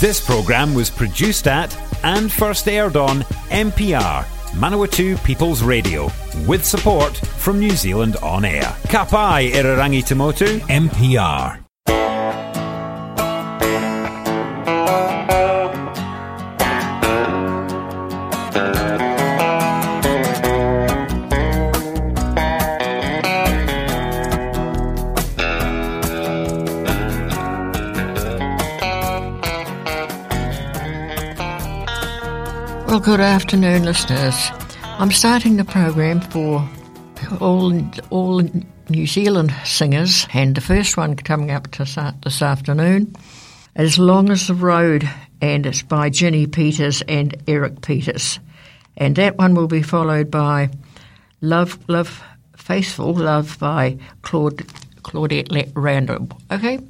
This programme was produced at and first aired on MPR, Manawatu People's Radio, with support from New Zealand On Air. Kapai Irarangi Tamotu, MPR. Well, good afternoon, listeners. I'm starting the program for all all New Zealand singers, and the first one coming up to start this afternoon, "As Long as the Road," and it's by Ginny Peters and Eric Peters, and that one will be followed by "Love, Love, Faithful Love" by Claude Claudette Randall. Okay,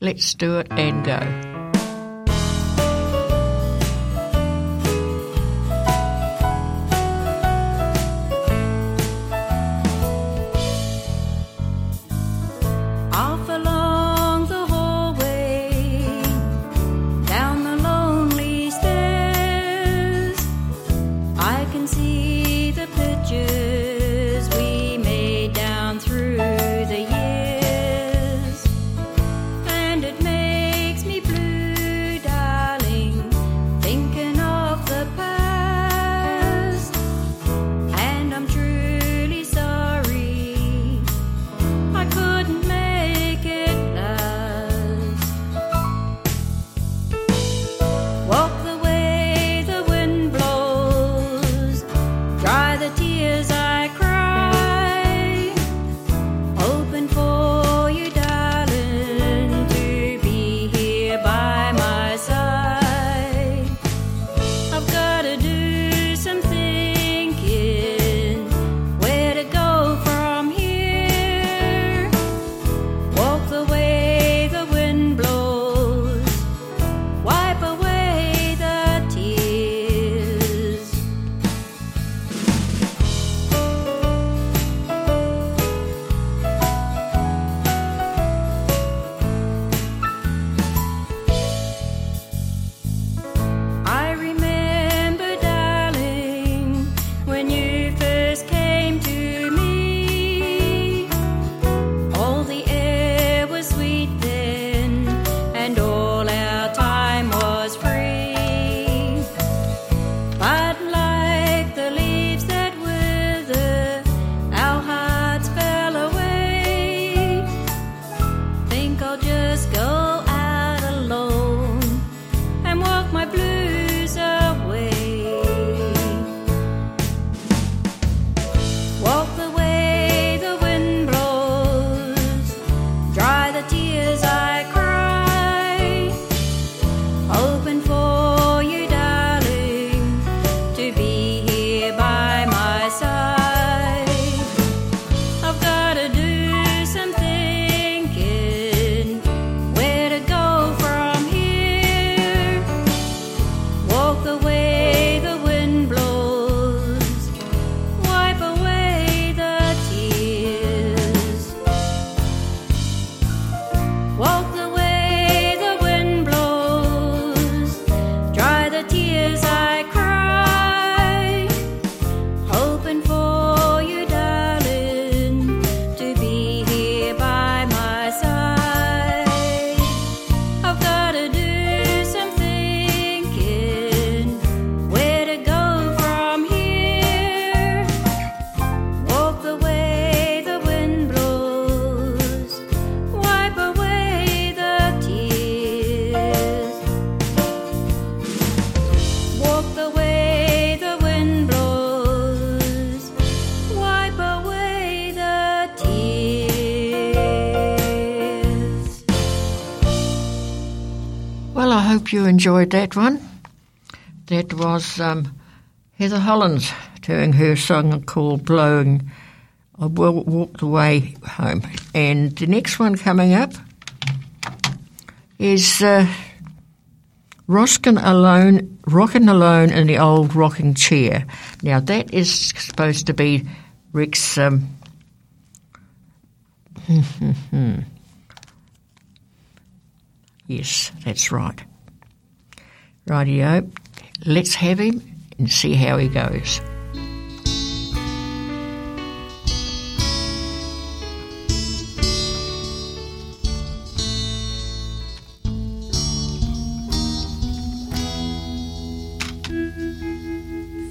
let's do it and go. Enjoyed that one. That was um, Heather Hollins doing her song called Blowing. I will walk the way home. And the next one coming up is uh, Roskin alone, rocking alone in the old rocking chair. Now that is supposed to be Rick's. Um, yes, that's right. Radio, let's have him and see how he goes.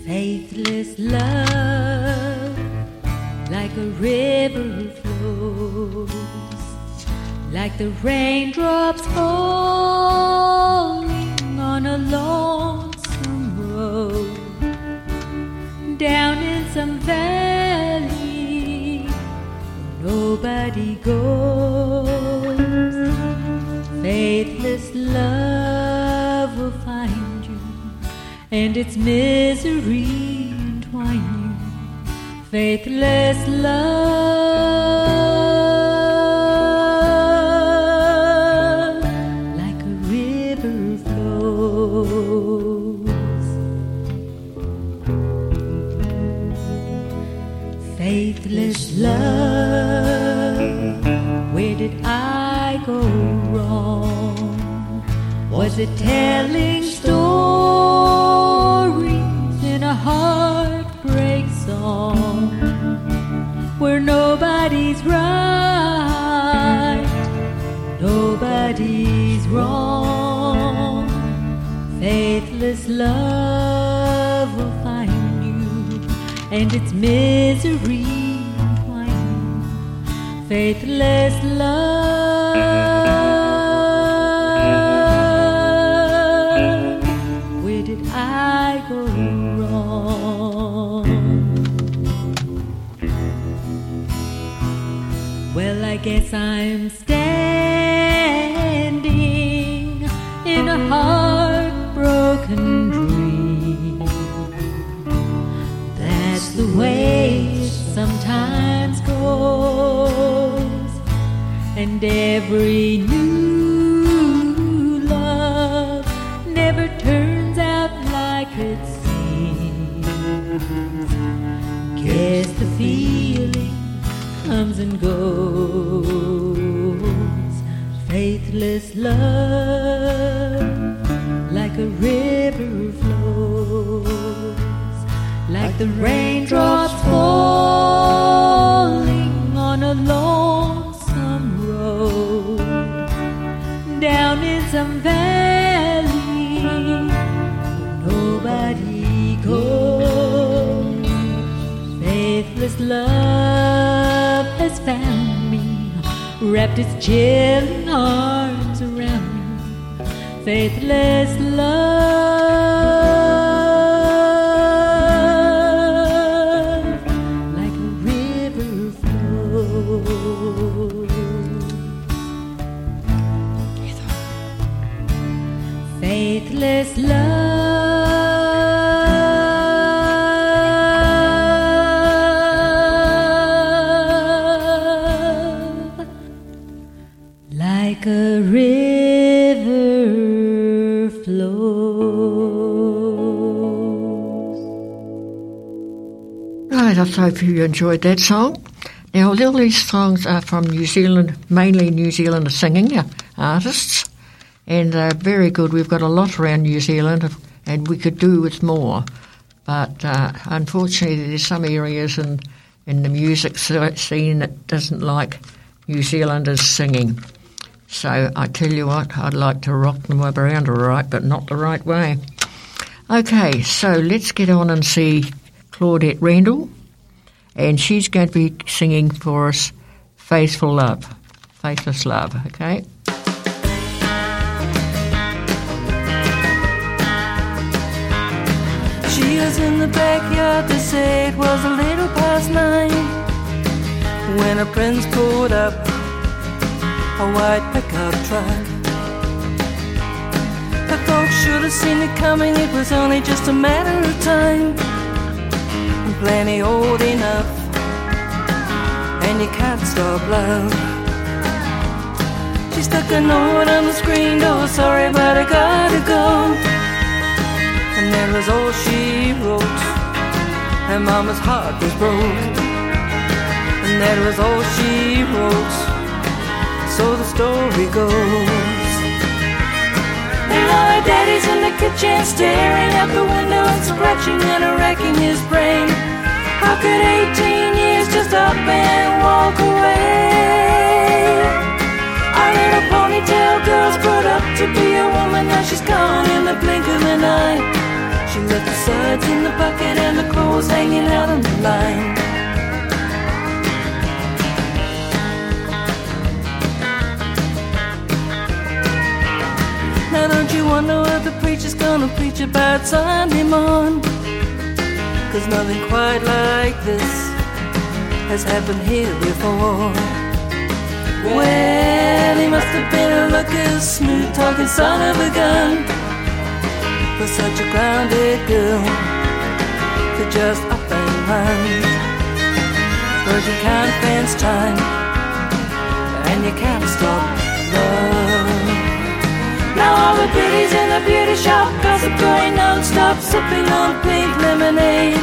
Faithless love, like a river flows, like the raindrops falling a lonesome road, down in some valley where nobody goes. Faithless love will find you and its misery entwine you. Faithless love, it telling stories in a heartbreak song where nobody's right, nobody's wrong? Faithless love will find you, and its misery. Faithless love, a heartbroken dream. That's the way it sometimes goes, and every new love never turns out like it seems. Guess the feeling comes and goes. Faithless love, like a river flows, like the raindrops falling on a lonesome road, down in some valley nobody goes. Faithless love has found me, wrapped its chilling arms. Faithless love, I hope you enjoyed that song. Now, all these songs are from New Zealand, mainly New Zealand singing uh, artists, and they're very good. We've got a lot around New Zealand, and we could do with more. But uh, unfortunately, there's some areas in, in the music scene that doesn't like New Zealanders singing. So I tell you what, I'd like to rock them around all right, but not the right way. Okay, so let's get on and see Claudette Randall, and she's going to be singing for us Faithful Love, Faithless Love, okay? She was in the backyard, they say it was a little past nine. When a prince pulled up a white pickup truck. The folks should have seen it coming, it was only just a matter of time plenty old enough And you can't stop love She stuck a note on the screen door, sorry but I gotta go and that was all she wrote. And Mama's heart was broke. And that was all she wrote. So the story goes. And now her daddy's in the kitchen, staring out the window and scratching and wrecking his brain. How could 18 years just up and walk away? Our little ponytail girl's grown up to be a woman, now she's gone in the blink of an eye. She left the suds in the bucket and the clothes hanging out on the line. Now don't you wonder what the preacher's gonna preach about Sunday morn? Cause nothing quite like this has happened here before. Well, he must have been a lucky, smooth talking son of a gun for such a grounded girl to just up and run. But you can't fence time, and you can't stop love. Now all the beauties in the beauty shop gossip going non-stop, sipping on pink lemonade.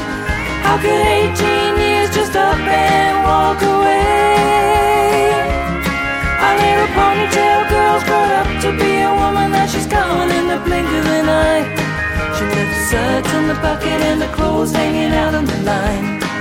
How could 18 years just up and walk away? Our little ponytail girl's grown up to be a woman that she's gone in the blink of an eye. She left the suds in the bucket and the clothes hanging out on the line.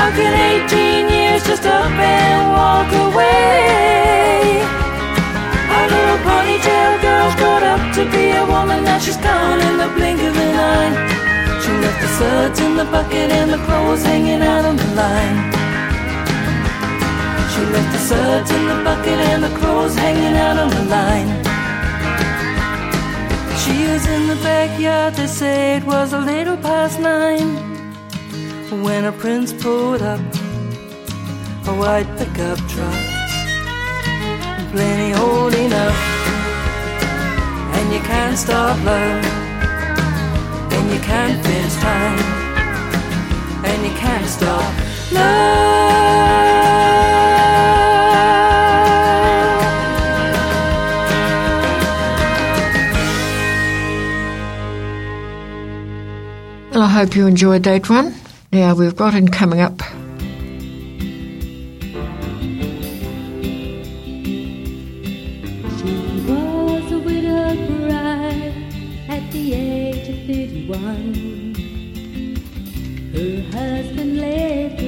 How could 18 years just up and walk away? Our little ponytail girl's grown up to be a woman, now she's gone in the blink of an eye. She left the suds in the bucket and the clothes hanging out on the line. She left the suds in the bucket and the clothes hanging out on the line. She was in the backyard, they say it was a little past nine When a prince pulled up a white pickup truck Plenty old enough And you can't stop love And you can't finish time And you can't stop love I hope you enjoyed that one. Now we've got in coming up. She was a widowed bride at the age of 31. Her husband left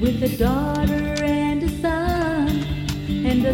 with a daughter and a son, and a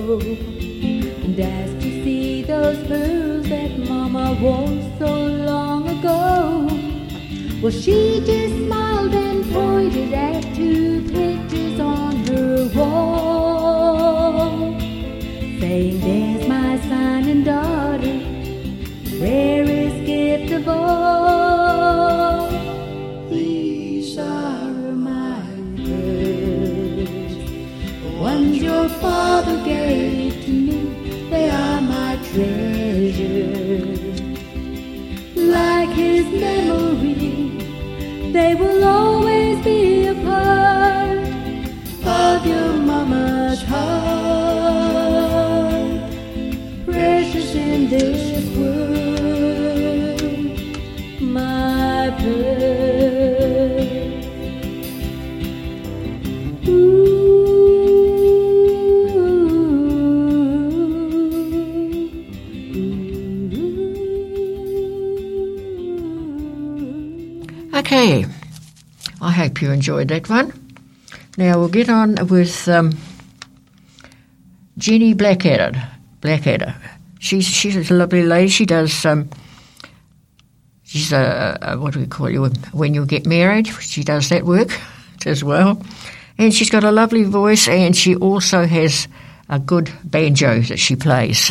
and asked to see those pearls that Mama wore so long ago. Well, she just smiled and pointed at two pictures on her wall, saying, There's my son and daughter, They will enjoyed that one. Now we'll get on with um, Jenny Blackadder. Blackadder. She's she's a lovely lady. She does. Um, she's a, a what do we call you when you get married? She does that work as well, and she's got a lovely voice, and she also has a good banjo that she plays.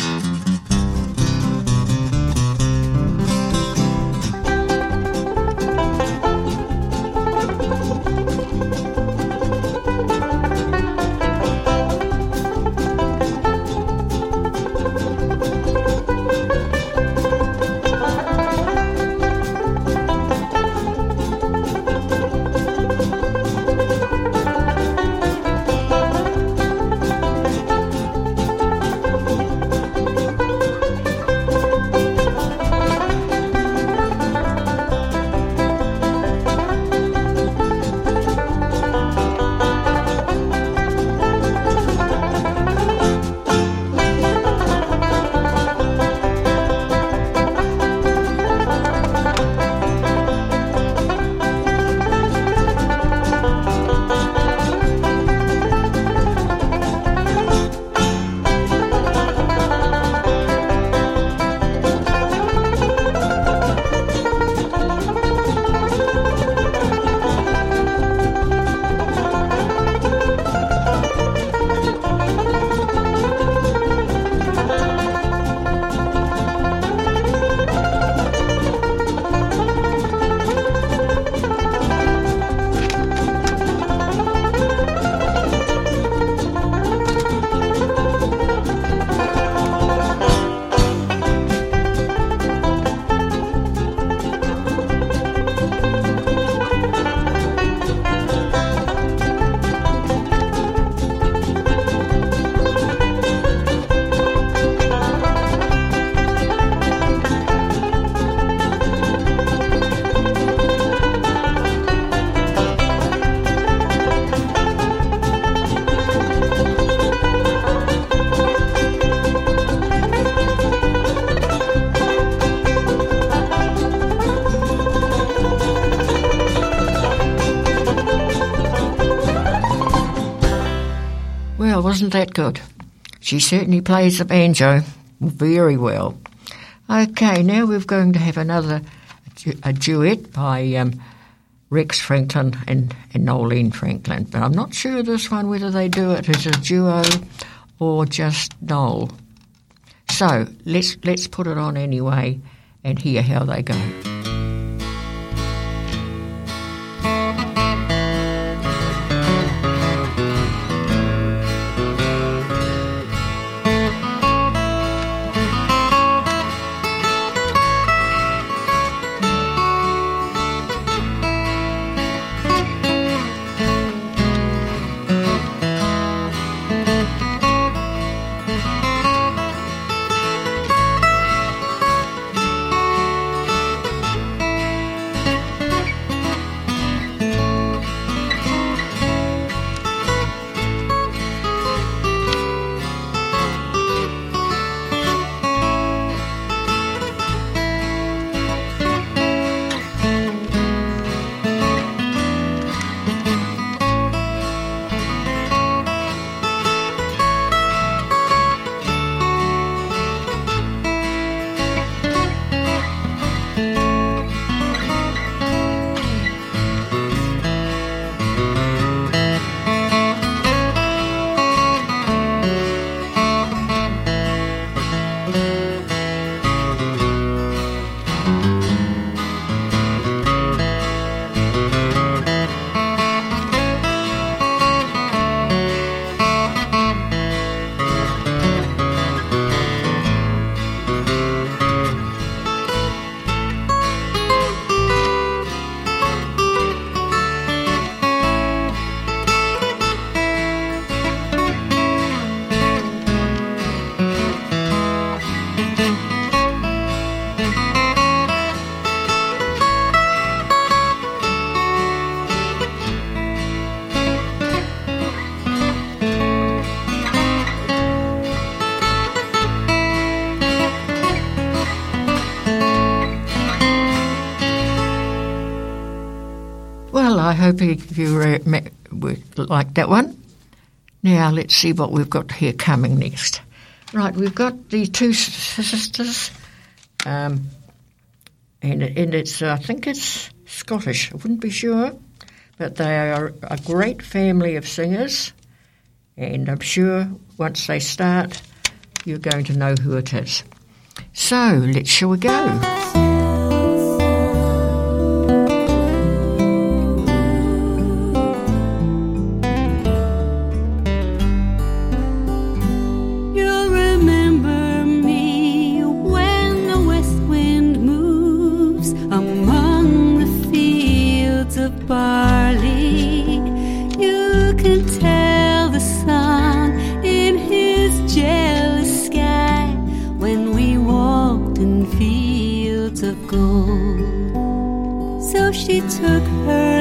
Wasn't that good? She certainly plays the banjo very well. Okay, now we're going to have another a duet by um, Rex Franklin and, and Nolene Franklin, but I'm not sure this one whether they do it as a duo or just Noel. So let's let's put it on anyway and hear how they go. Uh, like that one. Now let's see what we've got here coming next. Right, we've got the two sisters, um, and, and it's I think it's Scottish. I wouldn't be sure, but they are a great family of singers, and I'm sure once they start, you're going to know who it is. So let's shall we go? Gold. So she took her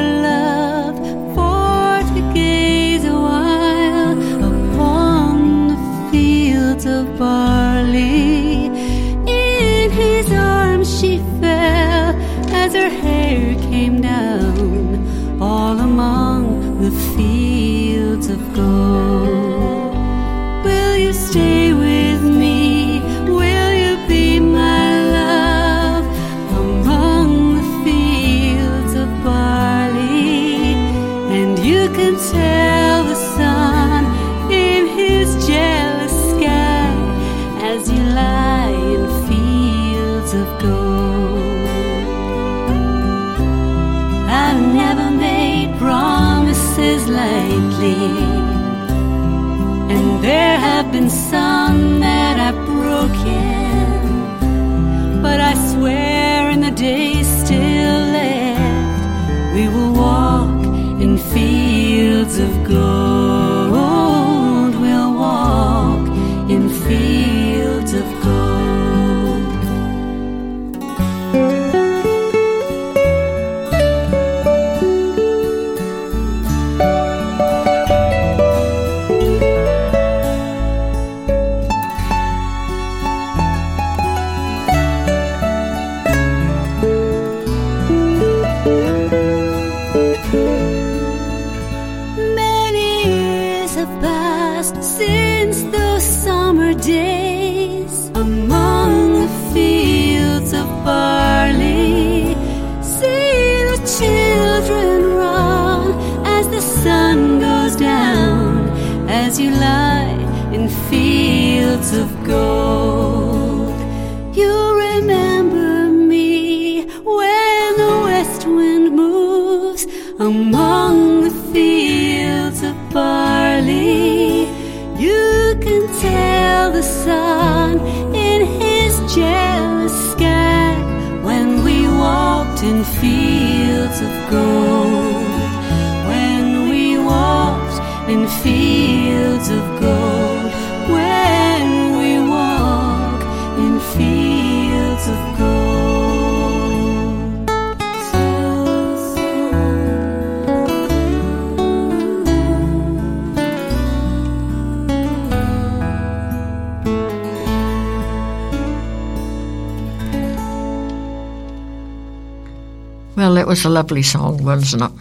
was a lovely song, wasn't it?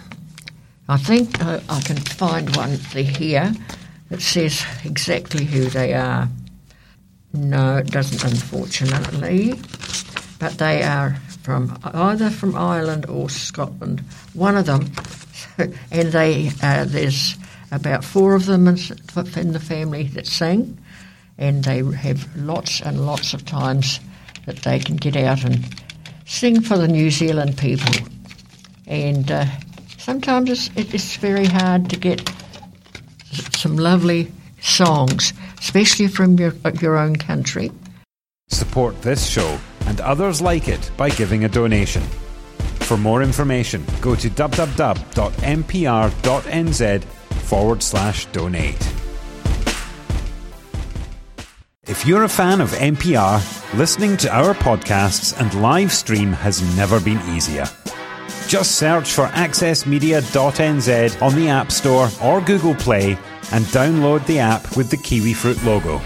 I think uh, I can find one here that says exactly who they are. No, it doesn't, unfortunately. But they are from either from Ireland or Scotland. One of them, and they uh, there's about four of them in, in the family that sing, and they have lots and lots of times that they can get out and sing for the New Zealand people. And uh, sometimes it's, it's very hard to get some lovely songs, especially from your, your own country. Support this show and others like it by giving a donation. For more information, go to www.mpr.nz forward slash donate. If you're a fan of MPR, listening to our podcasts and live stream has never been easier. Just search for accessmedia.nz on the App Store or Google Play and download the app with the kiwi fruit logo.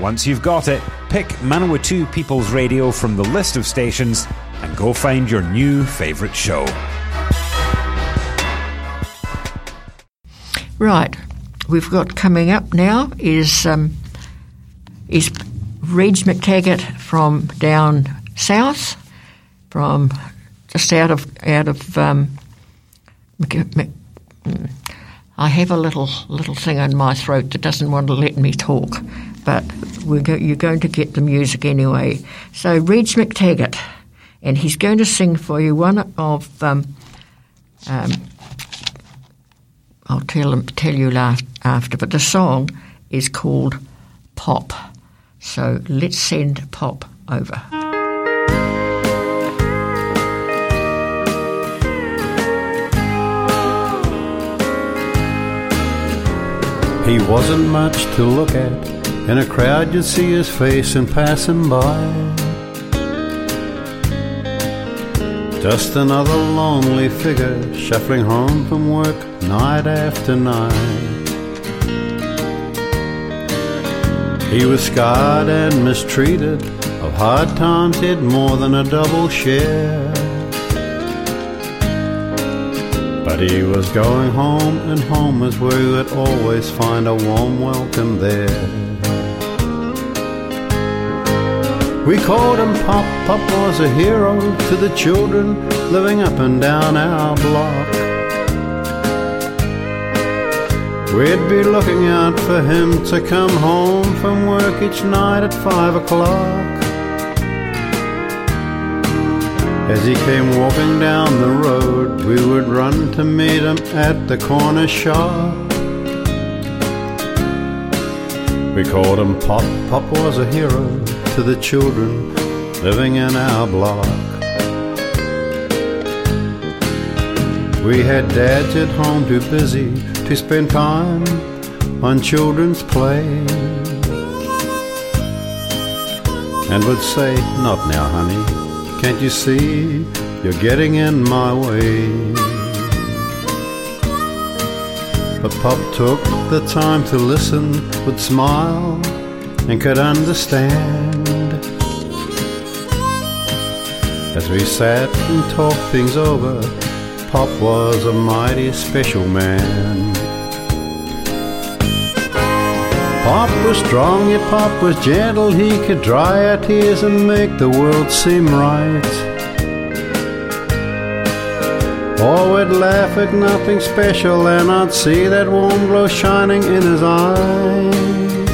Once you've got it, pick Manawatu People's Radio from the list of stations and go find your new favourite show. Right, we've got coming up now is um, is Reg McTaggart from down south, from just out of out of. Um, I have a little little thing in my throat that doesn't want to let me talk, but we're go- you're going to get the music anyway. So Reg McTaggart, and he's going to sing for you one of. Um, um, I'll tell tell you last, after, but the song is called Pop. So let's send Pop over. He wasn't much to look at. In a crowd, you'd see his face and pass him by. Just another lonely figure shuffling home from work night after night. He was scarred and mistreated. Of hard times, he'd more than a double share. But he was going home, and home is where you would always find a warm welcome there. We called him Pop, Pop was a hero to the children living up and down our block. We'd be looking out for him to come home from work each night at five o'clock. As he came walking down the road, we would run to meet him at the corner shop. We called him Pop, Pop was a hero to the children living in our block. We had dads at home too busy to spend time on children's play. And would say, Not now, honey, can't you see you're getting in my way? But Pop took the time to listen, would smile, and could understand. As we sat and talked things over, Pop was a mighty special man. Pop was strong, yet Pop was gentle. He could dry our tears and make the world seem right. Or we'd laugh at nothing special, and I'd see that warm glow shining in his eyes.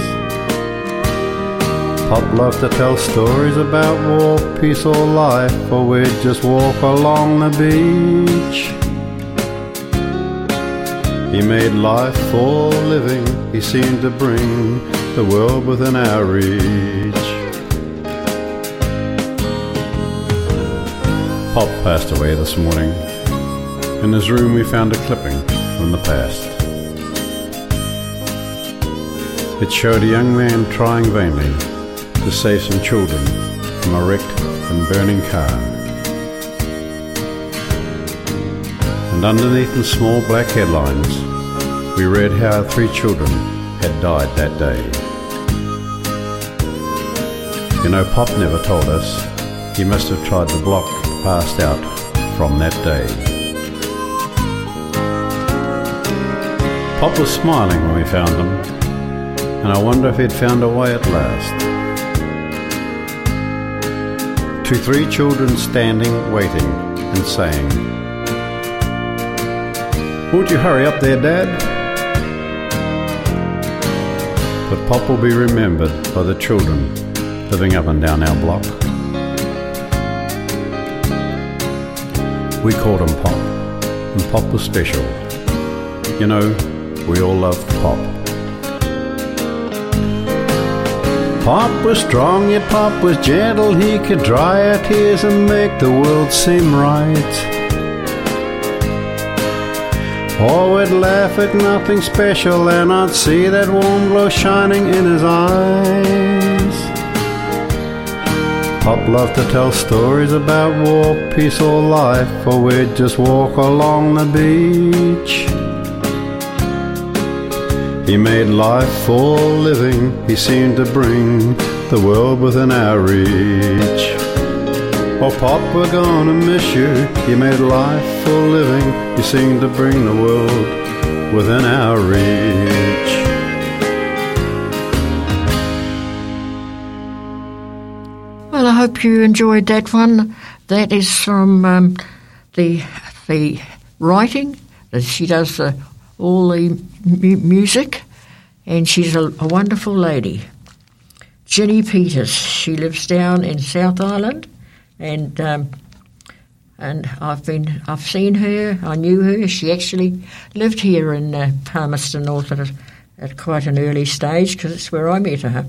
Pop loved to tell stories about war, peace, or life, or we'd just walk along the beach. He made life for living, he seemed to bring the world within our reach. Pop passed away this morning. In his room, we found a clipping from the past. It showed a young man trying vainly to save some children from a wrecked and burning car. And underneath the small black headlines, we read how our three children had died that day. You know, Pop never told us. He must have tried the block passed out from that day. Pop was smiling when we found him, and I wonder if he'd found a way at last. To three children standing, waiting, and saying, Won't you hurry up there, Dad? But Pop will be remembered by the children living up and down our block. We called him Pop, and Pop was special. You know, we all loved Pop. Pop was strong, yet Pop was gentle. He could dry our tears and make the world seem right. Oh, or we'd laugh at nothing special, and I'd see that warm glow shining in his eyes. Pop loved to tell stories about war, peace, or life, or we'd just walk along the beach. He made life for living, he seemed to bring the world within our reach. Oh, Pop, we're gonna miss you. You made life for living, you seemed to bring the world within our reach. Well, I hope you enjoyed that one. That is from um, the the writing. She does the, all the mu- music, and she's a, a wonderful lady. Jenny Peters. She lives down in South Island, and um, and I've been I've seen her. I knew her. She actually lived here in uh, Palmerston North at, at quite an early stage because it's where I met her.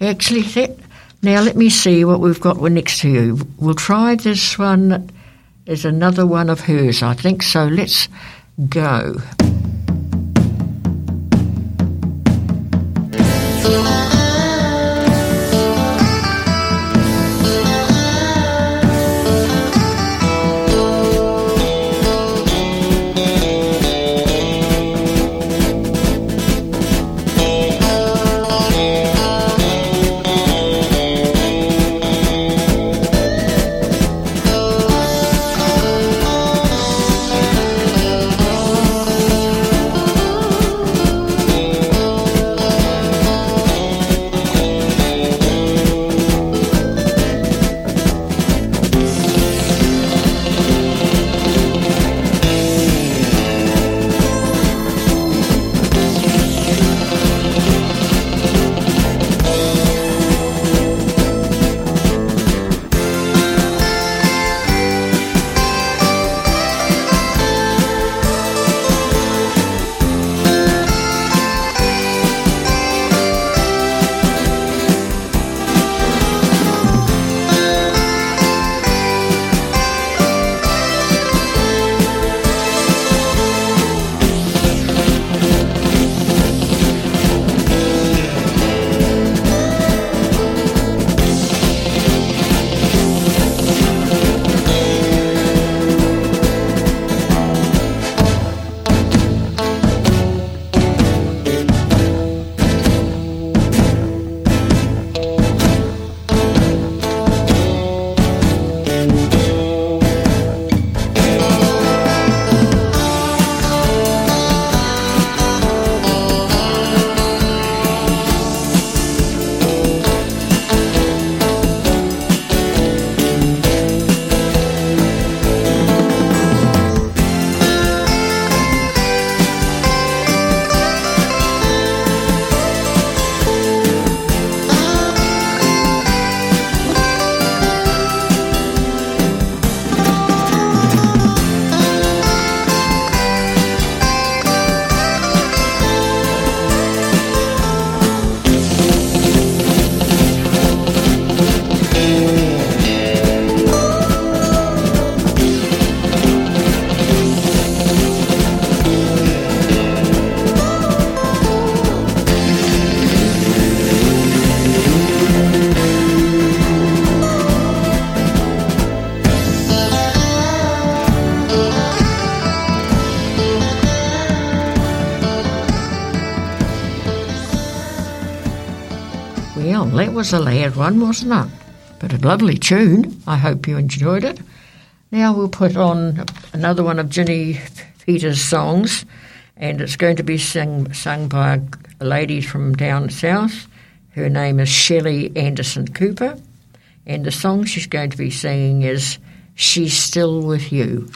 Actually, that, now let me see what we've got next to you. We'll try this one. Is another one of hers, I think. So let's go. Was a loud one, wasn't it? But a lovely tune. I hope you enjoyed it. Now we'll put on another one of Ginny Peters' songs, and it's going to be sing, sung by a lady from down south. Her name is Shelley Anderson Cooper, and the song she's going to be singing is She's Still With You.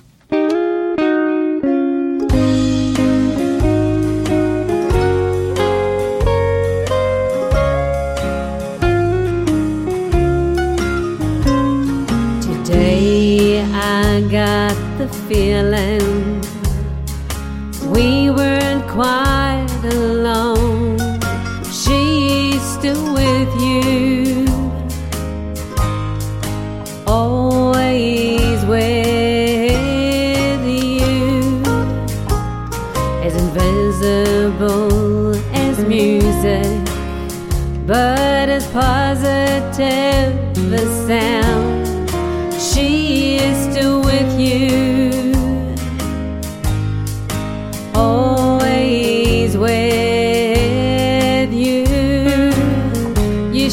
The feeling we weren't quite alone. She's still with you, always with you, as invisible as music, but as positive as sound.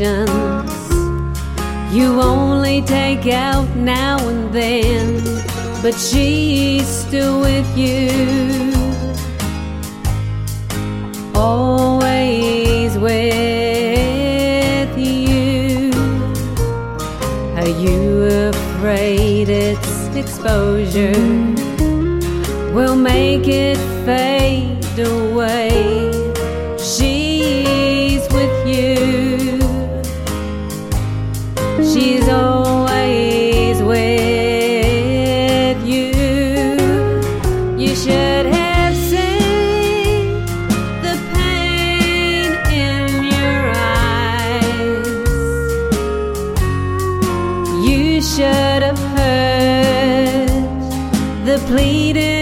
recollections you only take out now and then, but she's still with you. Always with you. Are you afraid its exposure will make it fade pleading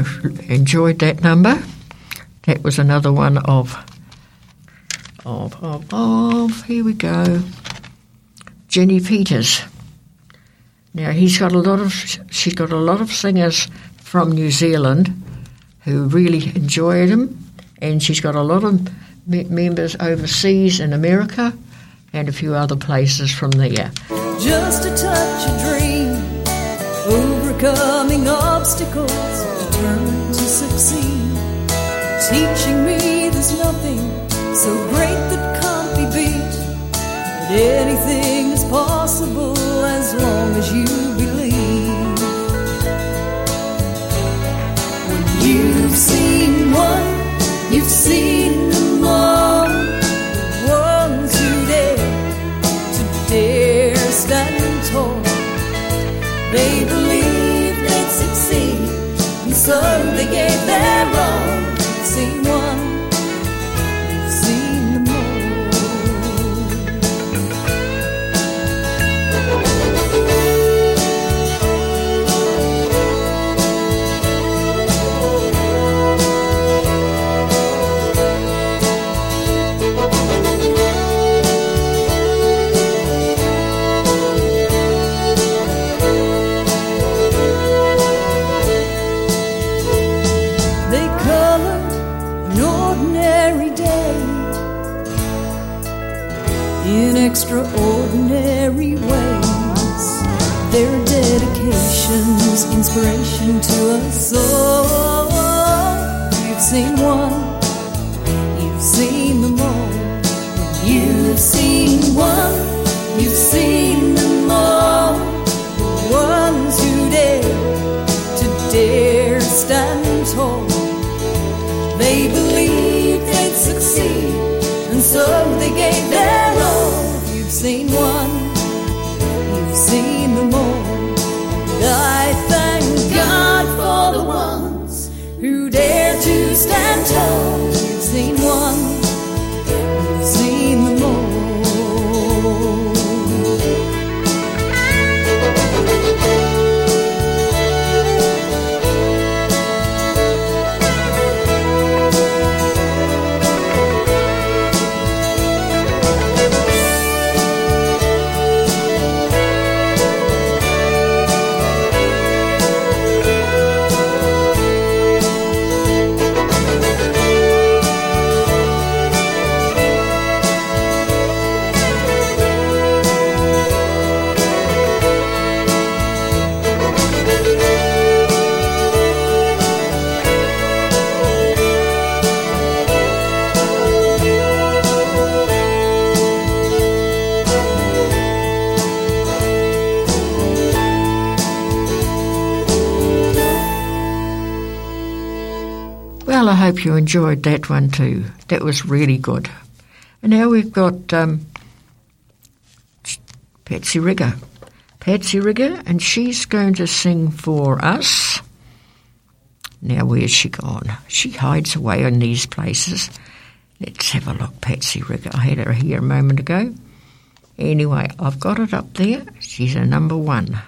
you enjoyed that number. That was another one of, of, of, of, here we go, Jenny Peters. Now, he's got a lot of, she's got a lot of singers from New Zealand who really enjoyed him, and she's got a lot of me- members overseas in America and a few other places from there. just a touch of dream, overcoming obstacles, succeed, teaching me there's nothing so great that can't be beat, that anything is possible as long as you believe. When you've seen one, you've seen in extraordinary ways. Their dedication's inspiration to us all. You've seen one, you've seen them all. You've seen one, hope you enjoyed that one too. That was really good. And now we've got um, Patsy Riggir. Patsy Riggir, and she's going to sing for us. Now, where's she gone? She hides away in these places. Let's have a look, Patsy Riggir. I had her here a moment ago. Anyway, I've got it up there. She's a number one.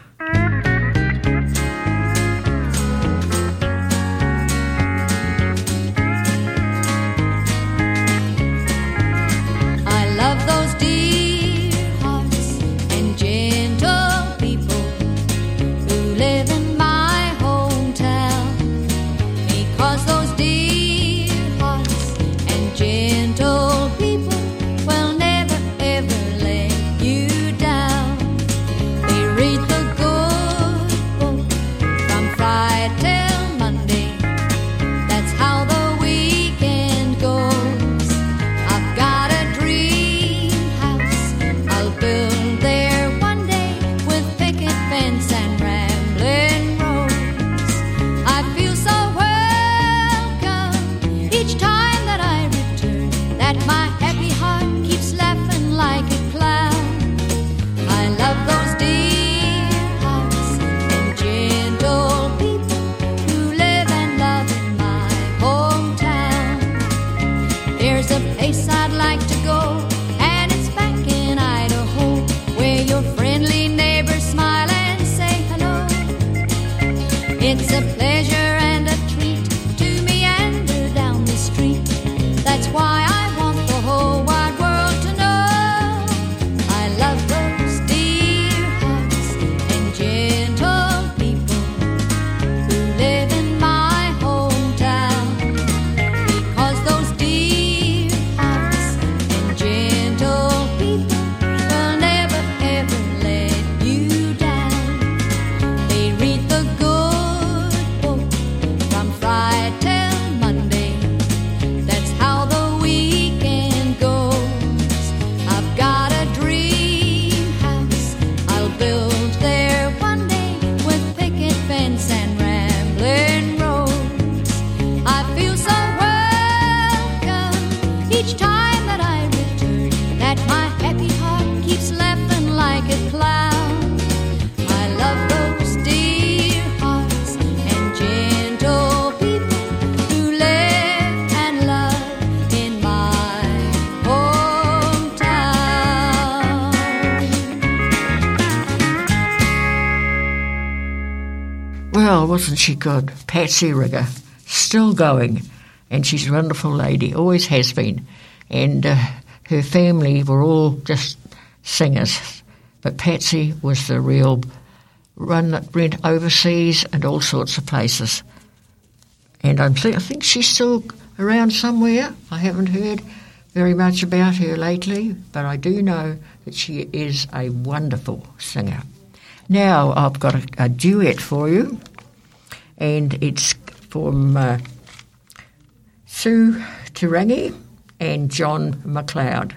Wasn't she good? Patsy Riggir, still going, and she's a wonderful lady, always has been. And uh, her family were all just singers, but Patsy was the real run that went overseas and all sorts of places. And I'm th- I think she's still around somewhere. I haven't heard very much about her lately, but I do know that she is a wonderful singer. Now I've got a, a duet for you, and it's from uh, Sue Turangi and John McLeod.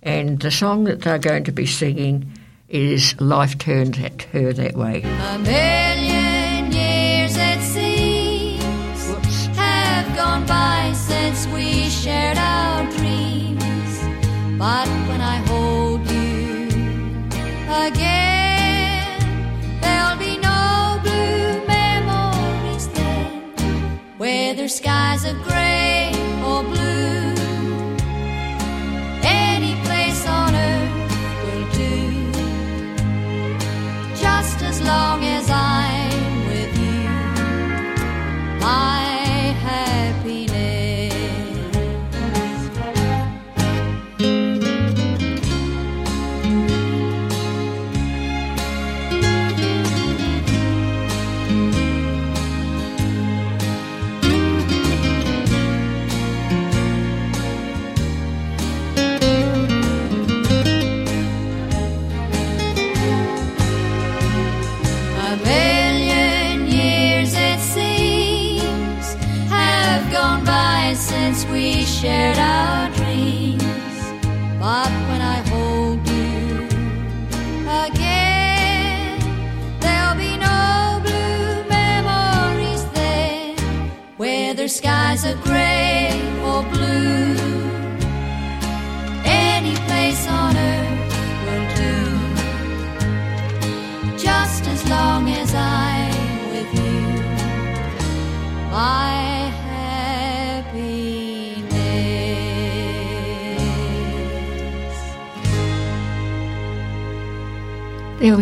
And the song that they're going to be singing is Life Turned at Her That Way. A million years it seems Whoops. have gone by since we shared our dreams. But skies are gray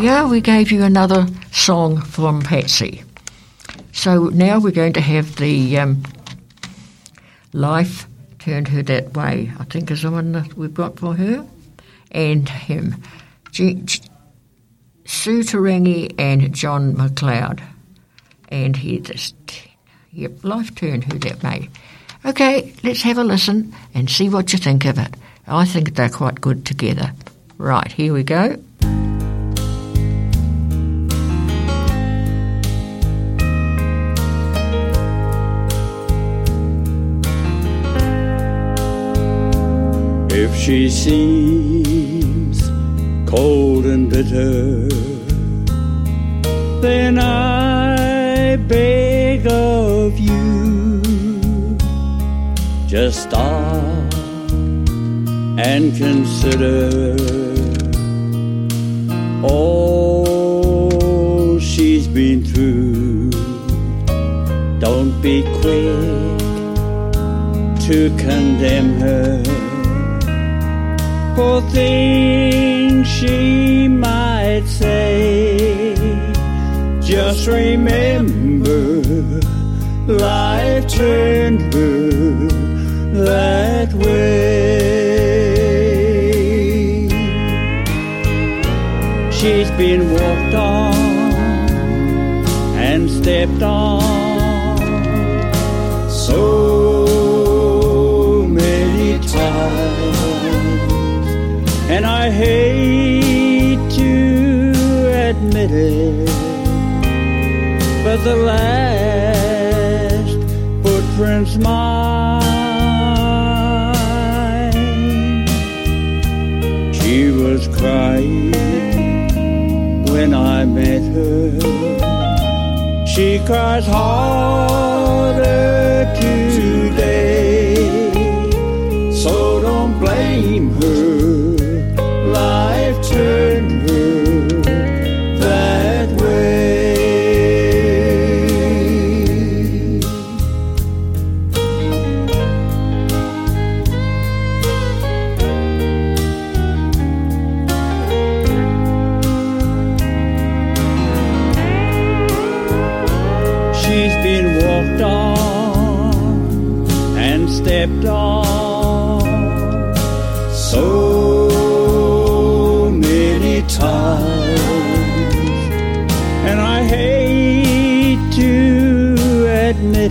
There we. Gave you another song from Patsy. So now we're going to have the um, Life Turned Her That Way, I think is the one that we've got for her, and him. G- G- Sue Tarangi and John McLeod. And he just, yep, Life Turned Her That Way. Okay, let's have a listen and see what you think of it. I think they're quite good together. Right, here we go. If she seems cold and bitter, then I beg of you, just stop and consider all she's been through. Don't be quick to condemn her for things she might say. Just remember, life turned her that way. She's been walked on and stepped on but the last footprints mine. She was crying when I met her. She cries harder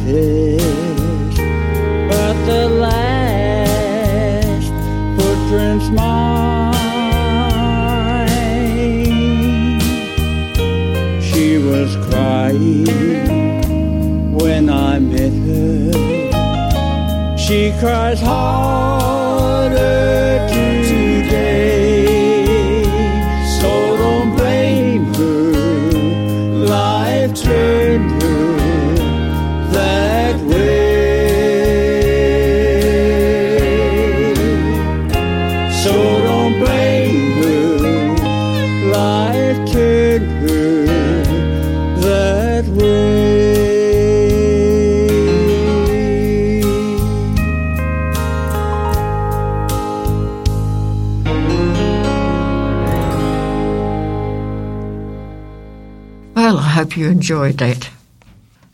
it, but the last footprints mine. She was crying when I met her. She cries harder hope you enjoyed that.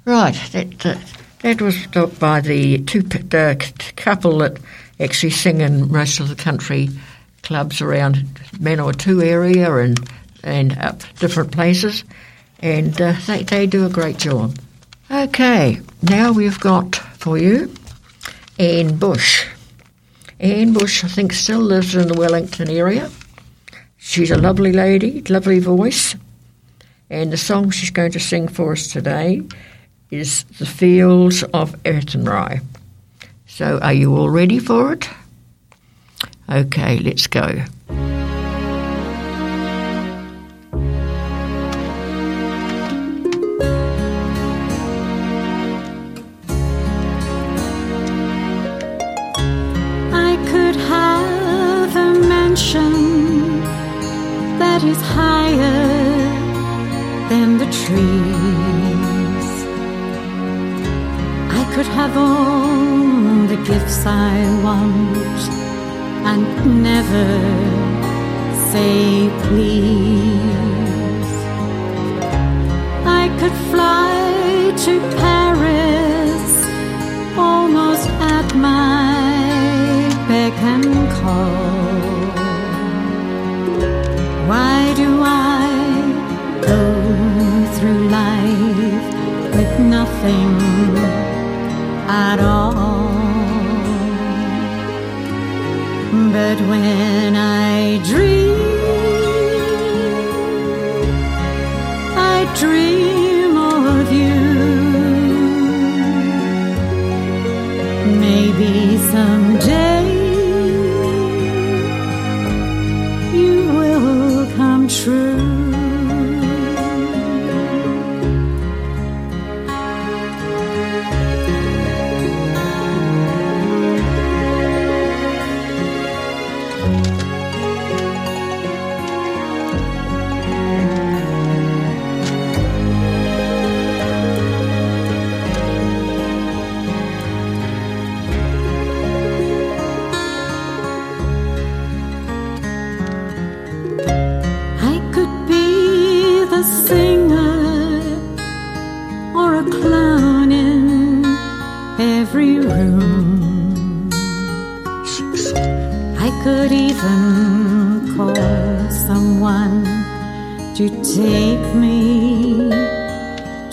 Right, that uh, that was the- by the two the couple that actually sing in most of the country clubs around Manawatu area and and up different places, and uh, they they do a great job. Okay, now we've got for you Anne Bush. Anne Bush, I think, still lives in the Wellington area. She's a lovely lady, lovely voice. And the song she's going to sing for us today is The Fields of Athenry. So, are you all ready for it? Okay, let's go. that is higher have all the gifts I want and never say please. I could fly to Paris almost at my beck and call. Why do I go through life with nothing? at all. But when I dream,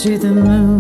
to the moon.